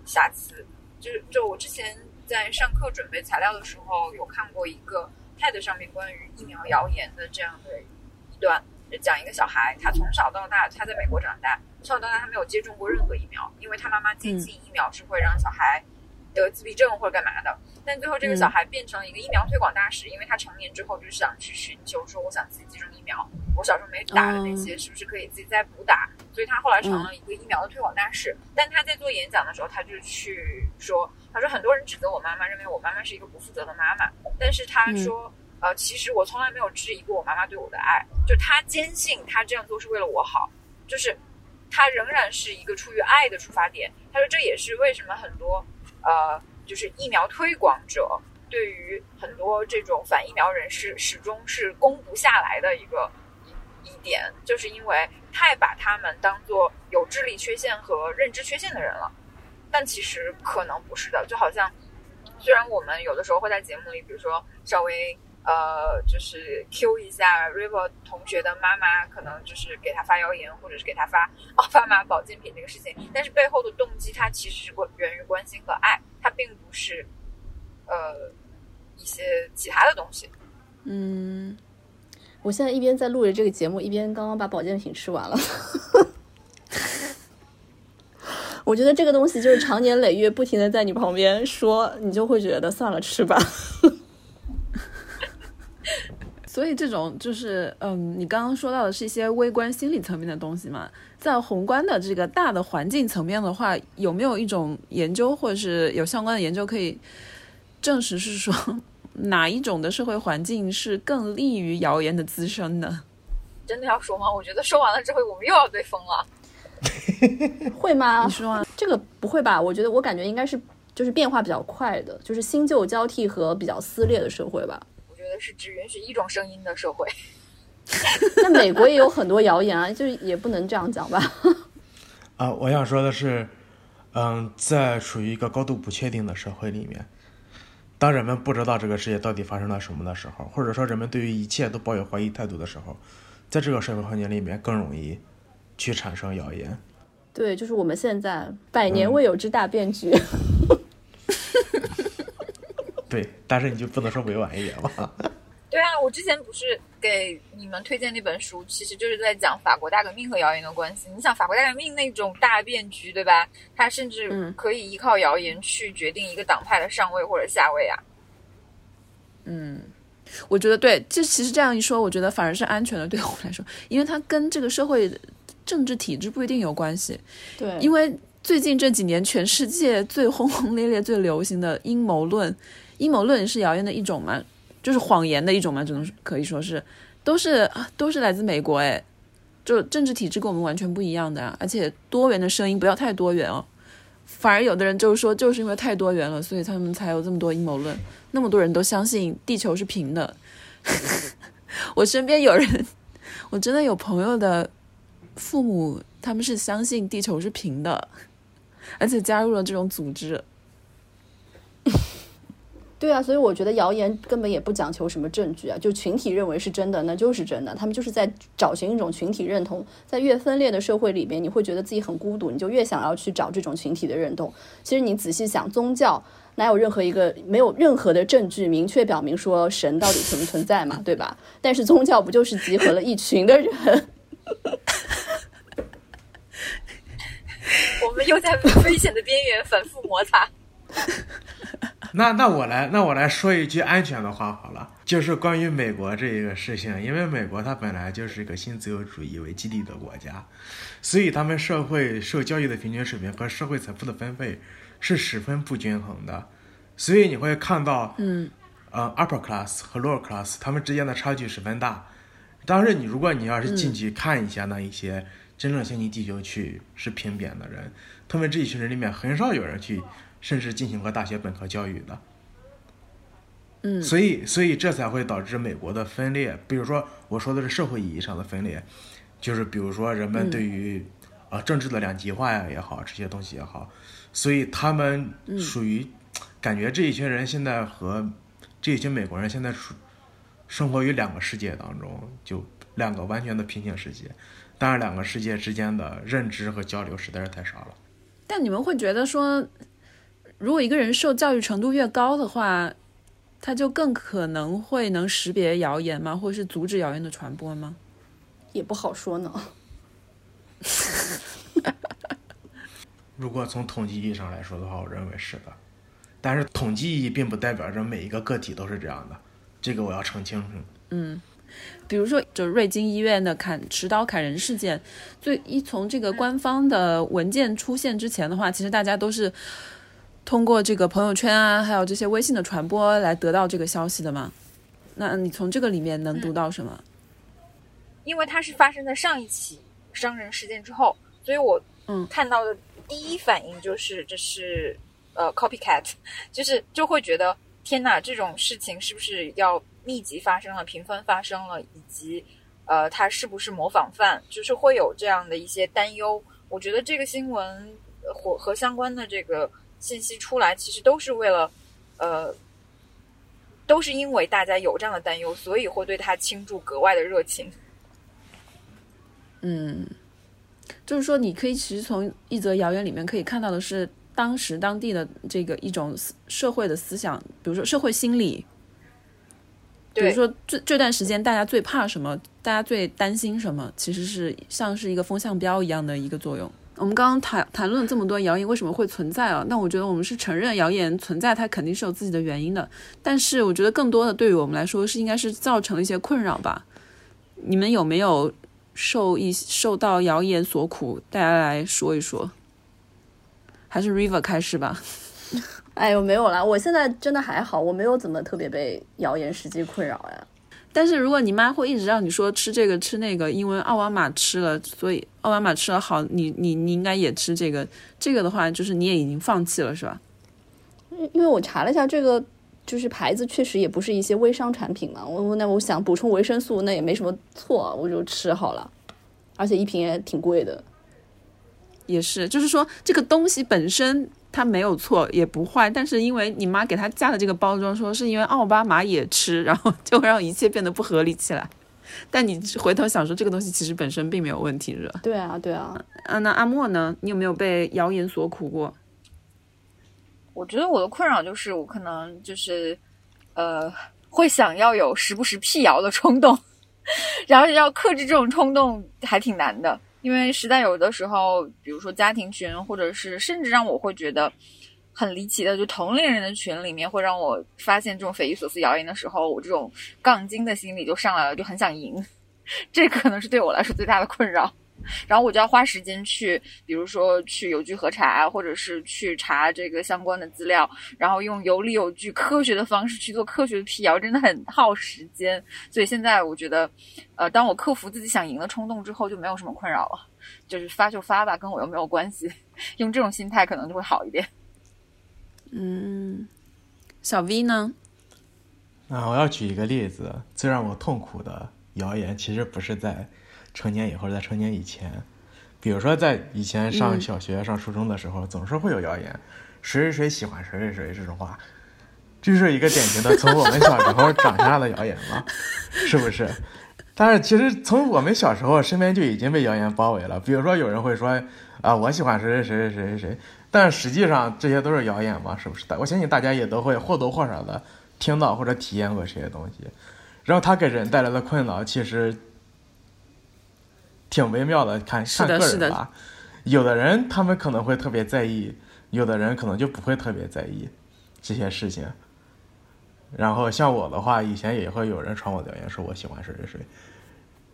E: 瑕疵。就是就我之前在上课准备材料的时候，有看过一个 TED 上面关于疫苗谣言的这样的一段，讲一个小孩，他从小到大他在美国长大，从小到大他没有接种过任何疫苗，因为他妈妈坚信疫苗是会让小孩得自闭症或者干嘛的。但最后这个小孩变成了一个疫苗推广大使，因为他成年之后就是想去寻求说，我想自己接种疫苗，我小时候没打的那些是不是可以自己再补打？所以他后来成了一个疫苗的推广大使。但他在做演讲的时候，他就去说，他说很多人指责我妈妈，认为我妈妈是一个不负责的妈妈，但是他说，呃，其实我从来没有质疑过我妈妈对我的爱，就他坚信他这样做是为了我好，就是他仍然是一个出于爱的出发点。他说这也是为什么很多呃。就是疫苗推广者对于很多这种反疫苗人士始终是攻不下来的一个一一点，就是因为太把他们当做有智力缺陷和认知缺陷的人了。但其实可能不是的，就好像虽然我们有的时候会在节目里，比如说稍微呃，就是 Q 一下 River 同学的妈妈，可能就是给他发谣言，或者是给他发奥巴马保健品这个事情，但是背后的动机，它其实是关源于关心和爱。它并不是，呃，一些其他的东西。
B: 嗯，
C: 我现在一边在录着这个节目，一边刚刚把保健品吃完了。我觉得这个东西就是长年累月不停的在你旁边说，你就会觉得算了，吃吧。
B: 所以这种就是，嗯，你刚刚说到的是一些微观心理层面的东西嘛。在宏观的这个大的环境层面的话，有没有一种研究或者是有相关的研究可以证实是说哪一种的社会环境是更利于谣言的滋生的？
E: 真的要说吗？我觉得说完了之后我们又要被封了。
C: 会吗？
B: 你说
C: 这个不会吧？我觉得我感觉应该是就是变化比较快的，就是新旧交替和比较撕裂的社会吧。
E: 是只允许一种声音的社会。
C: 那美国也有很多谣言啊，就是也不能这样讲吧。
D: 啊，我想说的是，嗯，在处于一个高度不确定的社会里面，当人们不知道这个世界到底发生了什么的时候，或者说人们对于一切都抱有怀疑态度的时候，在这个社会环境里面更容易去产生谣言。
C: 对，就是我们现在百年未有之大变局。
D: 对，但是你就不能说委婉一点吗？
E: 对啊，我之前不是给你们推荐那本书，其实就是在讲法国大革命和谣言的关系。你想法国大革命那种大变局，对吧？它甚至可以依靠谣言去决定一个党派的上位或者下位啊。
B: 嗯，我觉得对，这其实这样一说，我觉得反而是安全的，对我来说，因为它跟这个社会政治体制不一定有关系。
C: 对，
B: 因为最近这几年全世界最轰轰烈烈、最流行的阴谋论，阴谋论是谣言的一种嘛。就是谎言的一种嘛，只能可以说是，都是都是来自美国哎，就政治体制跟我们完全不一样的啊，而且多元的声音不要太多元哦，反而有的人就是说，就是因为太多元了，所以他们才有这么多阴谋论，那么多人都相信地球是平的。我身边有人，我真的有朋友的父母，他们是相信地球是平的，而且加入了这种组织。
C: 对啊，所以我觉得谣言根本也不讲求什么证据啊，就群体认为是真的，那就是真的。他们就是在找寻一种群体认同，在越分裂的社会里边，你会觉得自己很孤独，你就越想要去找这种群体的认同。其实你仔细想，宗教哪有任何一个没有任何的证据明确表明说神到底存不存在嘛，对吧？但是宗教不就是集合了一群的人？
E: 我们又在危险的边缘反复摩擦。
D: 那那我来，那我来说一句安全的话好了，就是关于美国这一个事情，因为美国它本来就是一个新自由主义为基地的国家，所以他们社会受教育的平均水平和社会财富的分配是十分不均衡的，所以你会看到，
B: 嗯，
D: 呃，upper class 和 lower class 他们之间的差距十分大。当然，你如果你要是进去看一下那一些真正先进地球去是平扁的人，他们这一群人里面很少有人去。甚至进行过大学本科教育的，
B: 嗯，
D: 所以所以这才会导致美国的分裂。比如说，我说的是社会意义上的分裂，就是比如说人们对于啊政治的两极化呀也好，这些东西也好，所以他们属于感觉这一群人现在和这一群美国人现在属生活于两个世界当中，就两个完全的平行世界，但是两个世界之间的认知和交流实在是太少了。
B: 但你们会觉得说？如果一个人受教育程度越高的话，他就更可能会能识别谣言吗？或者是阻止谣言的传播吗？
C: 也不好说呢。
D: 如果从统计意义上来说的话，我认为是的。但是统计意义并不代表着每一个个体都是这样的，这个我要澄清。
B: 嗯，比如说，就瑞金医院的砍持刀砍人事件，最一从这个官方的文件出现之前的话，其实大家都是。通过这个朋友圈啊，还有这些微信的传播来得到这个消息的吗？那你从这个里面能读到什么？
E: 因为它是发生在上一起伤人事件之后，所以我嗯看到的第一反应就是这是呃 copycat，就是就会觉得天哪，这种事情是不是要密集发生了、频繁发生了，以及呃他是不是模仿犯，就是会有这样的一些担忧。我觉得这个新闻和和相关的这个。信息出来，其实都是为了，呃，都是因为大家有这样的担忧，所以会对他倾注格外的热情。
B: 嗯，就是说，你可以其实从一则谣言里面可以看到的是，当时当地的这个一种社会的思想，比如说社会心理，比如说这这段时间大家最怕什么，大家最担心什么，其实是像是一个风向标一样的一个作用。我们刚刚谈谈论了这么多谣言为什么会存在啊？那我觉得我们是承认谣言存在，它肯定是有自己的原因的。但是我觉得更多的对于我们来说是应该是造成了一些困扰吧。你们有没有受一受到谣言所苦？大家来说一说。还是 River 开始吧。
C: 哎呦，没有啦，我现在真的还好，我没有怎么特别被谣言实际困扰呀。
B: 但是如果你妈会一直让你说吃这个吃那个，因为奥巴马吃了，所以奥巴马吃了好，你你你应该也吃这个，这个的话就是你也已经放弃了是吧？
C: 因为我查了一下，这个就是牌子确实也不是一些微商产品嘛，我那我想补充维生素那也没什么错，我就吃好了，而且一瓶也挺贵的。
B: 也是，就是说这个东西本身。它没有错，也不坏，但是因为你妈给他加的这个包装，说是因为奥巴马也吃，然后就让一切变得不合理起来。但你回头想说，这个东西其实本身并没有问题，是吧？
C: 对啊，对啊。
B: 啊，那阿莫呢？你有没有被谣言所苦过？
E: 我觉得我的困扰就是，我可能就是呃，会想要有时不时辟谣的冲动，然后要克制这种冲动还挺难的。因为实在有的时候，比如说家庭群，或者是甚至让我会觉得很离奇的，就同龄人的群里面，会让我发现这种匪夷所思谣言的时候，我这种杠精的心理就上来了，就很想赢。这可能是对我来说最大的困扰。然后我就要花时间去，比如说去有据核查，或者是去查这个相关的资料，然后用有理有据、科学的方式去做科学的辟谣，真的很耗时间。所以现在我觉得，呃，当我克服自己想赢的冲动之后，就没有什么困扰了，就是发就发吧，跟我又没有关系。用这种心态可能就会好一点。
B: 嗯，小 V 呢？
D: 啊，我要举一个例子，最让我痛苦的谣言，其实不是在。成年以后，在成年以前，比如说在以前上小学、上初中的时候，总是会有谣言，谁谁谁喜欢谁谁谁这种话，这是一个典型的从我们小时候长下来的谣言了，是不是？但是其实从我们小时候身边就已经被谣言包围了。比如说有人会说啊，我喜欢谁谁谁谁谁谁谁，但实际上这些都是谣言嘛，是不是？我相信大家也都会或多或少的听到或者体验过这些东西，然后它给人带来的困扰，其实。挺微妙的，看看个人吧。有的人他们可能会特别在意，有的人可能就不会特别在意这些事情。然后像我的话，以前也会有人传我留言说我喜欢谁谁谁，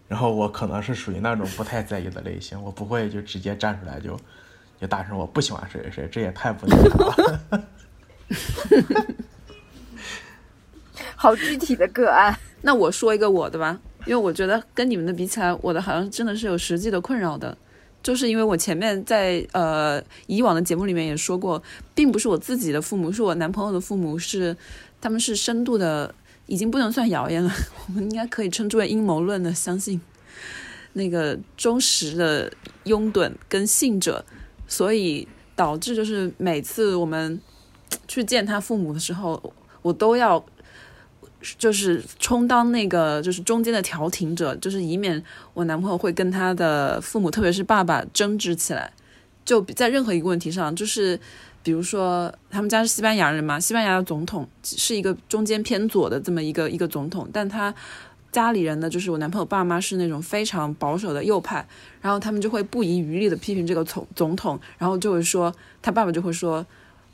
D: 然后我可能是属于那种不太在意的类型，我不会就直接站出来就就大声我不喜欢谁谁谁，这也太不那啥了。
E: 好具体的个案。
B: 那我说一个我的吧，因为我觉得跟你们的比起来，我的好像真的是有实际的困扰的，就是因为我前面在呃以往的节目里面也说过，并不是我自己的父母，是我男朋友的父母，是他们是深度的，已经不能算谣言了，我们应该可以称之为阴谋论的，相信那个忠实的拥趸跟信者，所以导致就是每次我们去见他父母的时候，我都要。就是充当那个就是中间的调停者，就是以免我男朋友会跟他的父母，特别是爸爸争执起来。就在任何一个问题上，就是比如说他们家是西班牙人嘛，西班牙的总统是一个中间偏左的这么一个一个总统，但他家里人呢，就是我男朋友爸妈是那种非常保守的右派，然后他们就会不遗余力的批评这个总总统，然后就会说他爸爸就会说。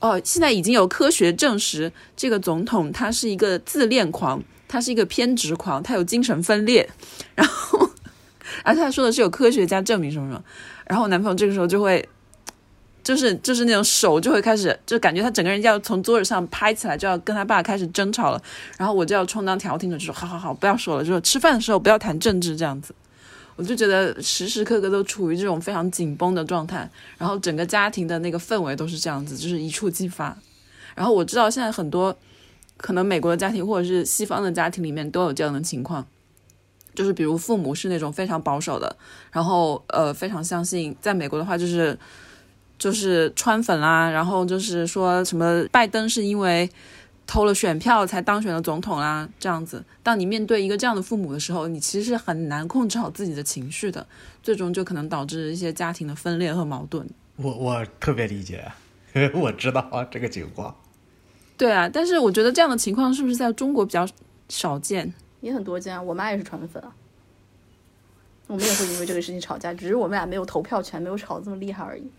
B: 哦，现在已经有科学证实，这个总统他是一个自恋狂，他是一个偏执狂，他有精神分裂。然后，而且他说的是有科学家证明什么什么。然后我男朋友这个时候就会，就是就是那种手就会开始，就感觉他整个人要从桌子上拍起来，就要跟他爸开始争吵了。然后我就要充当调停者，就说好好好，不要说了，就说吃饭的时候不要谈政治这样子。我就觉得时时刻刻都处于这种非常紧绷的状态，然后整个家庭的那个氛围都是这样子，就是一触即发。然后我知道现在很多可能美国的家庭或者是西方的家庭里面都有这样的情况，就是比如父母是那种非常保守的，然后呃非常相信，在美国的话就是就是川粉啦，然后就是说什么拜登是因为。偷了选票才当选了总统啦，这样子。当你面对一个这样的父母的时候，你其实是很难控制好自己的情绪的，最终就可能导致一些家庭的分裂和矛盾。
D: 我我特别理解，因 为我知道啊这个情况。
B: 对啊，但是我觉得这样的情况是不是在中国比较少见？
C: 也很多见啊，我妈也是川粉啊。我们也会因为这个事情吵架，只是我们俩没有投票权，没有吵这么厉害而已。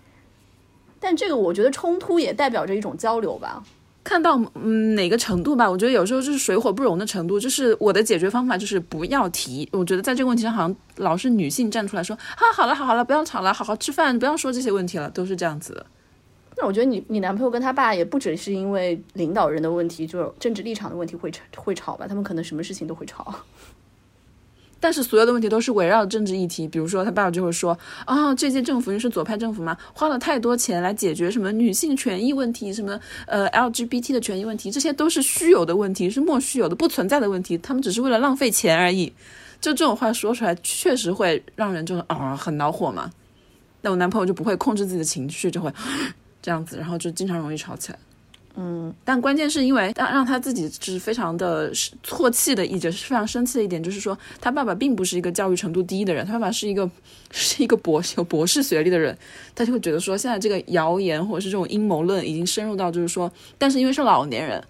C: 但这个我觉得冲突也代表着一种交流吧。
B: 看到嗯哪个程度吧，我觉得有时候就是水火不容的程度。就是我的解决方法就是不要提。我觉得在这个问题上，好像老是女性站出来说啊，好了好了，不要吵了，好好吃饭，不要说这些问题了，都是这样子的。
C: 那我觉得你你男朋友跟他爸也不只是因为领导人的问题，就是政治立场的问题会吵会吵吧？他们可能什么事情都会吵。
B: 但是所有的问题都是围绕政治议题，比如说他爸爸就会说啊，这届政府是左派政府吗？花了太多钱来解决什么女性权益问题，什么呃 LGBT 的权益问题，这些都是虚有的问题，是莫须有的，不存在的问题，他们只是为了浪费钱而已。就这种话说出来，确实会让人就是啊很恼火嘛。那我男朋友就不会控制自己的情绪，就会这样子，然后就经常容易吵起来。嗯，但关键是因为让让他自己是非常的错气的一点，是非常生气的一点，就是说他爸爸并不是一个教育程度低的人，他爸爸是一个 是一个博士有博士学历的人，他就会觉得说现在这个谣言或者是这种阴谋论已经深入到就是说，但是因为是老年人，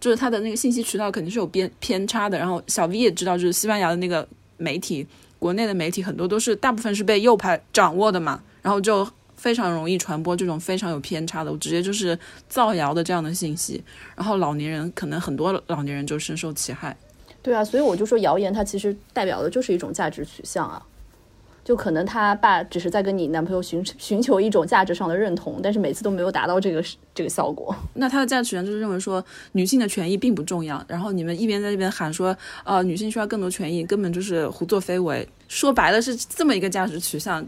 B: 就是他的那个信息渠道肯定是有偏偏差的。然后小 V 也知道，就是西班牙的那个媒体，国内的媒体很多都是大部分是被右派掌握的嘛，然后就。非常容易传播这种非常有偏差的，我直接就是造谣的这样的信息，然后老年人可能很多老年人就深受其害。
C: 对啊，所以我就说谣言它其实代表的就是一种价值取向啊，就可能他爸只是在跟你男朋友寻寻求一种价值上的认同，但是每次都没有达到这个这个效果。
B: 那他的价值取向就是认为说女性的权益并不重要，然后你们一边在这边喊说呃女性需要更多权益，根本就是胡作非为。说白了是这么一个价值取向。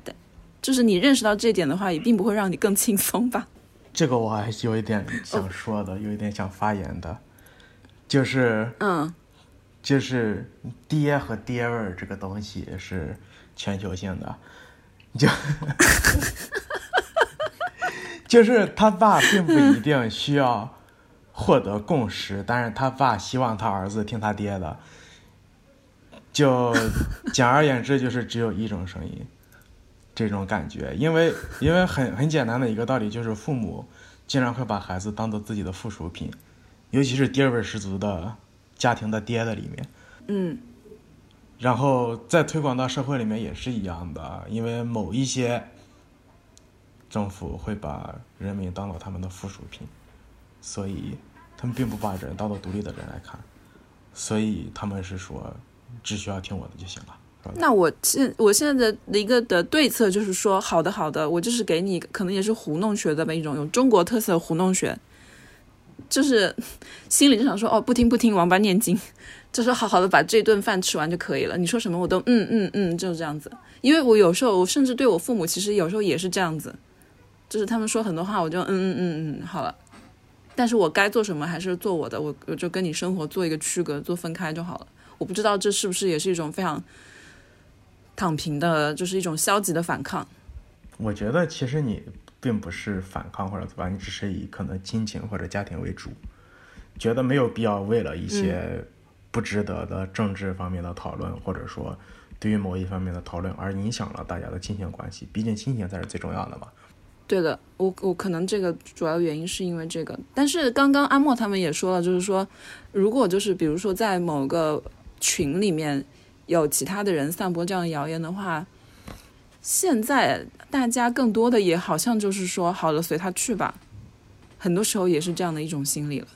B: 就是你认识到这点的话，也并不会让你更轻松吧？
D: 这个我还是有一点想说的，有一点想发言的，就是
B: 嗯，
D: 就是爹和爹味儿这个东西是全球性的，就 就是他爸并不一定需要获得共识，但是他爸希望他儿子听他爹的，就 简而言之，就是只有一种声音。这种感觉，因为因为很很简单的一个道理，就是父母经常会把孩子当做自己的附属品，尤其是爹味十足的家庭的爹的里面，
B: 嗯，
D: 然后再推广到社会里面也是一样的，因为某一些政府会把人民当做他们的附属品，所以他们并不把人当做独立的人来看，所以他们是说只需要听我的就行了。
B: 那我现我现在的一个的对策就是说，好的好的，我就是给你，可能也是糊弄学的吧，一种有中国特色的糊弄学，就是心里就想说，哦，不听不听，王八念经，就是好好的把这顿饭吃完就可以了。你说什么我都嗯嗯嗯，就是这样子。因为我有时候，我甚至对我父母，其实有时候也是这样子，就是他们说很多话，我就嗯嗯嗯嗯好了。但是我该做什么还是做我的，我我就跟你生活做一个区隔，做分开就好了。我不知道这是不是也是一种非常。躺平的，就是一种消极的反抗。
D: 我觉得其实你并不是反抗或者怎么，你只是以可能亲情或者家庭为主，觉得没有必要为了一些不值得的政治方面的讨论，或者说对于某一方面的讨论而影响了大家的亲情关系。毕竟亲情才是最重要的嘛。
B: 对的，我我可能这个主要原因是因为这个。但是刚刚阿莫他们也说了，就是说，如果就是比如说在某个群里面。有其他的人散播这样的谣言的话，现在大家更多的也好像就是说，好了，随他去吧。很多时候也是这样的一种心理了。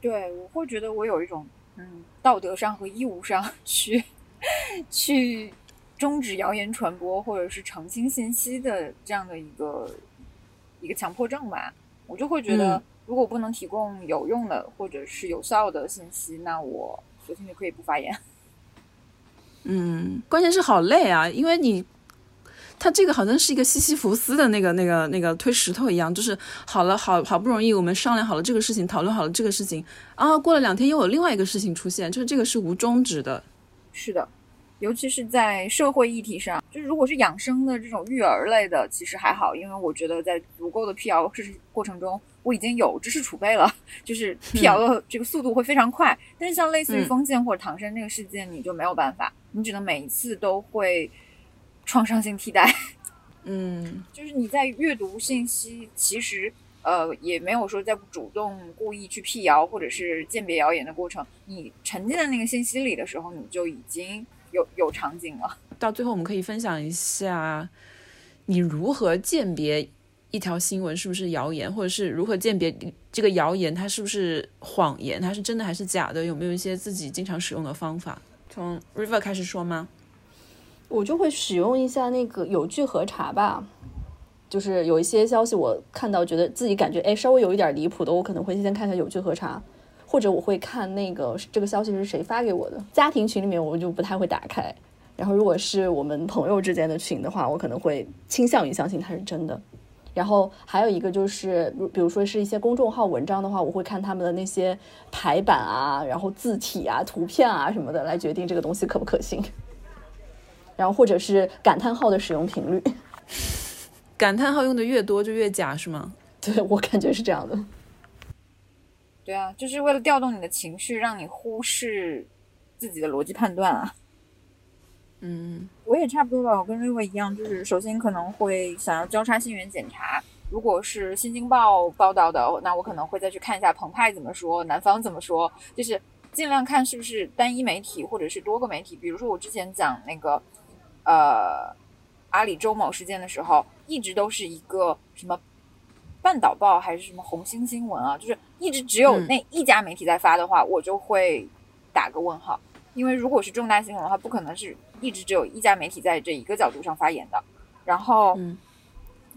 E: 对，我会觉得我有一种嗯，道德上和义务上去 去终止谣言传播或者是澄清信息的这样的一个一个强迫症吧。我就会觉得，如果不能提供有用的或者是有效的信息，那我索性就可以不发言。
B: 嗯，关键是好累啊，因为你，他这个好像是一个西西弗斯的那个、那个、那个推石头一样，就是好了，好好不容易我们商量好了这个事情，讨论好了这个事情，啊，过了两天又有另外一个事情出现，就是这个是无终止的。
E: 是的。尤其是在社会议题上，就是如果是养生的这种育儿类的，其实还好，因为我觉得在足够的辟谣知识过程中，我已经有知识储备了，就是辟谣的这个速度会非常快。但是像类似于封建或者唐山这个事件，你就没有办法，你只能每一次都会创伤性替代。
B: 嗯，
E: 就是你在阅读信息，其实呃也没有说在主动故意去辟谣或者是鉴别谣言的过程，你沉浸在那个信息里的时候，你就已经。有有场景了。
B: 到最后，我们可以分享一下你如何鉴别一条新闻是不是谣言，或者是如何鉴别这个谣言它是不是谎言，它是真的还是假的？有没有一些自己经常使用的方法？从 River 开始说吗？
C: 我就会使用一下那个有据核查吧。就是有一些消息我看到，觉得自己感觉哎稍微有一点离谱的，我可能会先看一下有据核查。或者我会看那个这个消息是谁发给我的，家庭群里面我就不太会打开。然后如果是我们朋友之间的群的话，我可能会倾向于相信它是真的。然后还有一个就是，比如说是一些公众号文章的话，我会看他们的那些排版啊，然后字体啊、图片啊什么的，来决定这个东西可不可信。然后或者是感叹号的使用频率，
B: 感叹号用的越多就越假是吗？
C: 对我感觉是这样的。
E: 对啊，就是为了调动你的情绪，让你忽视自己的逻辑判断啊。
B: 嗯，
E: 我也差不多吧，我跟瑞瑞一样，就是首先可能会想要交叉信源检查。如果是《新京报》报道的，那我可能会再去看一下澎湃怎么说，南方怎么说，就是尽量看是不是单一媒体或者是多个媒体。比如说我之前讲那个呃阿里周某事件的时候，一直都是一个什么。半岛报还是什么红星新闻啊？就是一直只有那一家媒体在发的话，我就会打个问号，因为如果是重大新闻的话，不可能是一直只有一家媒体在这一个角度上发言的。然后，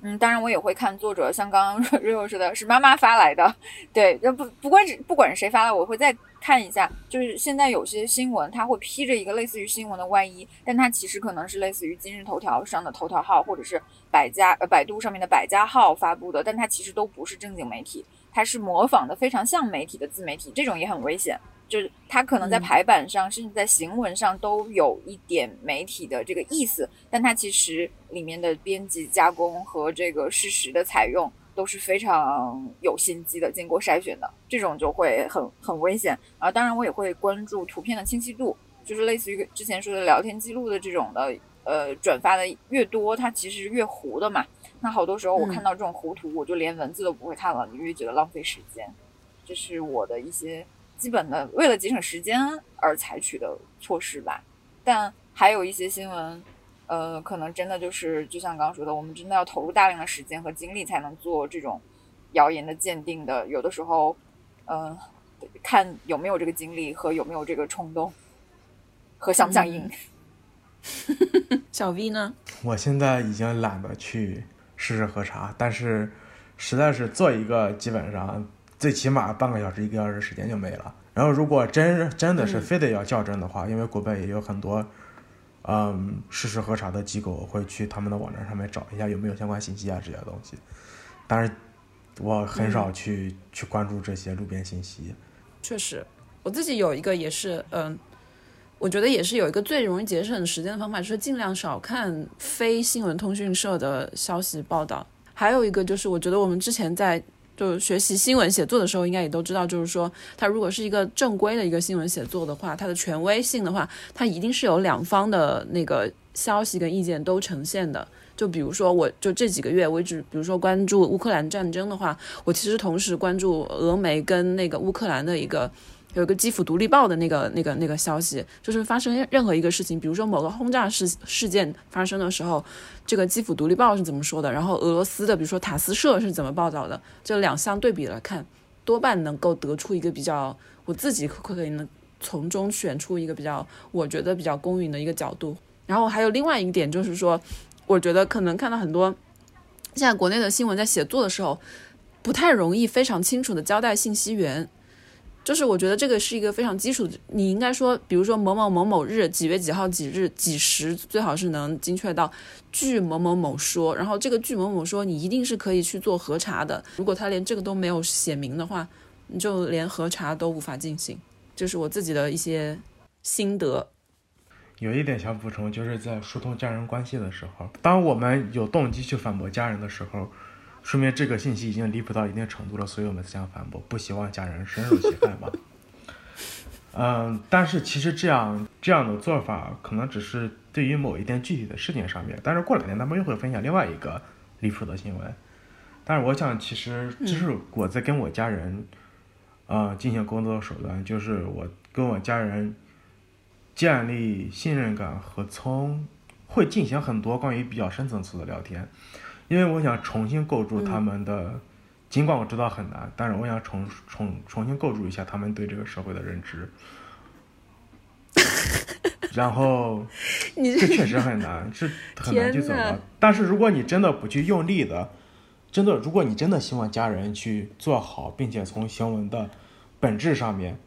E: 嗯，当然我也会看作者，像刚刚瑞瑞说的是妈妈发来的，对，那不不管是不管是谁发的，我会再。看一下，就是现在有些新闻，它会披着一个类似于新闻的外衣，但它其实可能是类似于今日头条上的头条号，或者是百家呃百度上面的百家号发布的，但它其实都不是正经媒体，它是模仿的非常像媒体的自媒体，这种也很危险。就是它可能在排版上，甚至在行文上都有一点媒体的这个意思，但它其实里面的编辑加工和这个事实的采用。都是非常有心机的，经过筛选的，这种就会很很危险啊！当然，我也会关注图片的清晰度，就是类似于之前说的聊天记录的这种的，呃，转发的越多，它其实越糊的嘛。那好多时候我看到这种糊图，我就连文字都不会看了，因为觉得浪费时间。这是我的一些基本的为了节省时间而采取的措施吧。但还有一些新闻。呃，可能真的就是就像刚刚说的，我们真的要投入大量的时间和精力才能做这种谣言的鉴定的。有的时候，嗯、看有没有这个精力和有没有这个冲动和想不想赢。
B: 小 V 呢？
D: 我现在已经懒得去试试喝茶，但是实在是做一个，基本上最起码半个小时、一个小时时间就没了。然后如果真真的是非得要较真的话，因为国外也有很多，嗯，事实核查的机构，会去他们的网站上面找一下有没有相关信息啊这些东西。但是我很少去、去关注这些路边信息。
B: 确实，我自己有一个也是，嗯，我觉得也是有一个最容易节省时间的方法，就是尽量少看非新闻通讯社的消息报道。还有一个就是，我觉得我们之前在就学习新闻写作的时候，应该也都知道，就是说，它如果是一个正规的一个新闻写作的话，它的权威性的话，它一定是有两方的那个消息跟意见都呈现的。就比如说，我就这几个月，我一直比如说关注乌克兰战争的话，我其实同时关注俄媒跟那个乌克兰的一个有一个基辅独立报的那个那个那个消息，就是发生任何一个事情，比如说某个轰炸事事件发生的时候，这个基辅独立报是怎么说的，然后俄罗斯的比如说塔斯社是怎么报道的，这两项对比来看，多半能够得出一个比较我自己可以能从中选出一个比较我觉得比较公允的一个角度。然后还有另外一点就是说，我觉得可能看到很多现在国内的新闻在写作的时候，不太容易非常清楚的交代信息源。就是我觉得这个是一个非常基础的，你应该说，比如说某某某某日几月几号几日几时，最好是能精确到据某某某说，然后这个据某某说，你一定是可以去做核查的。如果他连这个都没有写明的话，你就连核查都无法进行。这是我自己的一些心得。
D: 有一点想补充，就是在疏通家人关系的时候，当我们有动机去反驳家人的时候，说明这个信息已经离谱到一定程度了，所以我们才想反驳，不希望家人深入其害吧。嗯，但是其实这样这样的做法，可能只是对于某一件具体的事情上面，但是过两天他们又会分享另外一个离谱的新闻。但是我想，其实这是我在跟我家人，呃，进行工作的手段，就是我跟我家人。建立信任感和从会进行很多关于比较深层次的聊天，因为我想重新构筑他们的，尽管我知道很难，但是我想重重重新构筑一下他们对这个社会的认知。然后，这确实很难，是很难去走的。但是如果你真的不去用力的，真的，如果你真的希望家人去做好，并且从行文的本质上面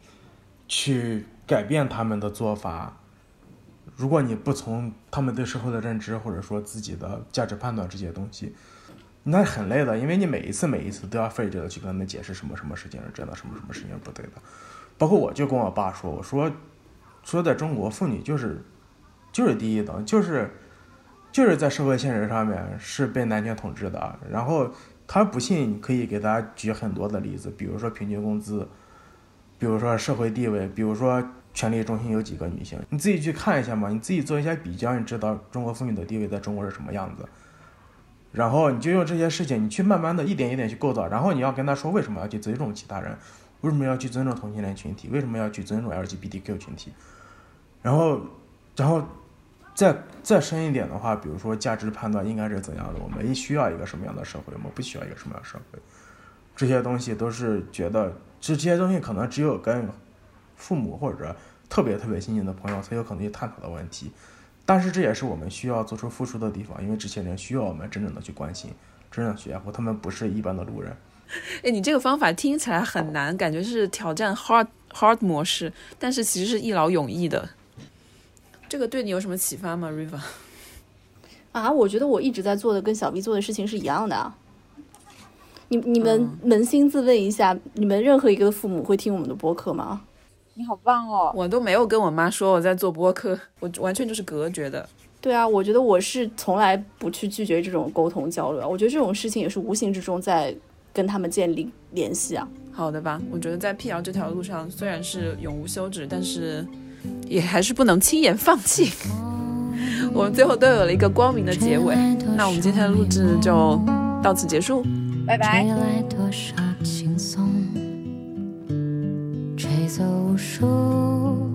D: 去。改变他们的做法。如果你不从他们对社会的认知，或者说自己的价值判断这些东西，那很累的，因为你每一次每一次都要费劲的去跟他们解释什么什么事情是真的，什么什么事情不对的。包括我就跟我爸说，我说说在中国，妇女就是就是第一等，就是就是在社会现实上面是被男权统治的。然后他不信，可以给他举很多的例子，比如说平均工资。比如说社会地位，比如说权力中心有几个女性，你自己去看一下嘛，你自己做一下比较，你知道中国妇女的地位在中国是什么样子。然后你就用这些事情，你去慢慢的一点一点去构造，然后你要跟他说为什么要去尊重其他人，为什么要去尊重同性恋群体，为什么要去尊重 LGBTQ 群体。然后，然后再再深一点的话，比如说价值判断应该是怎样的，我们需要一个什么样的社会，我们不需要一个什么样的社会，这些东西都是觉得。这这些东西可能只有跟父母或者特别特别亲近的朋友才有可能去探讨的问题，但是这也是我们需要做出付出的地方，因为这些人需要我们真正的去关心，真正去爱护，他们不是一般的路人。
B: 哎，你这个方法听起来很难，感觉是挑战 hard hard 模式，但是其实是一劳永逸的。这个对你有什么启发吗，River？
C: 啊，我觉得我一直在做的跟小 B 做的事情是一样的啊。你你们扪心自问一下，你们任何一个父母会听我们的播客吗？
E: 你好棒哦！
B: 我都没有跟我妈说我在做播客，我完全就是隔绝的。
C: 对啊，我觉得我是从来不去拒绝这种沟通交流。我觉得这种事情也是无形之中在跟他们建立联系啊。
B: 好的吧，我觉得在辟谣这条路上虽然是永无休止，但是也还是不能轻言放弃。我们最后都有了一个光明的结尾。那我们今天的录制就到此结束。
E: 拜拜。
G: 吹来多少轻松，吹走出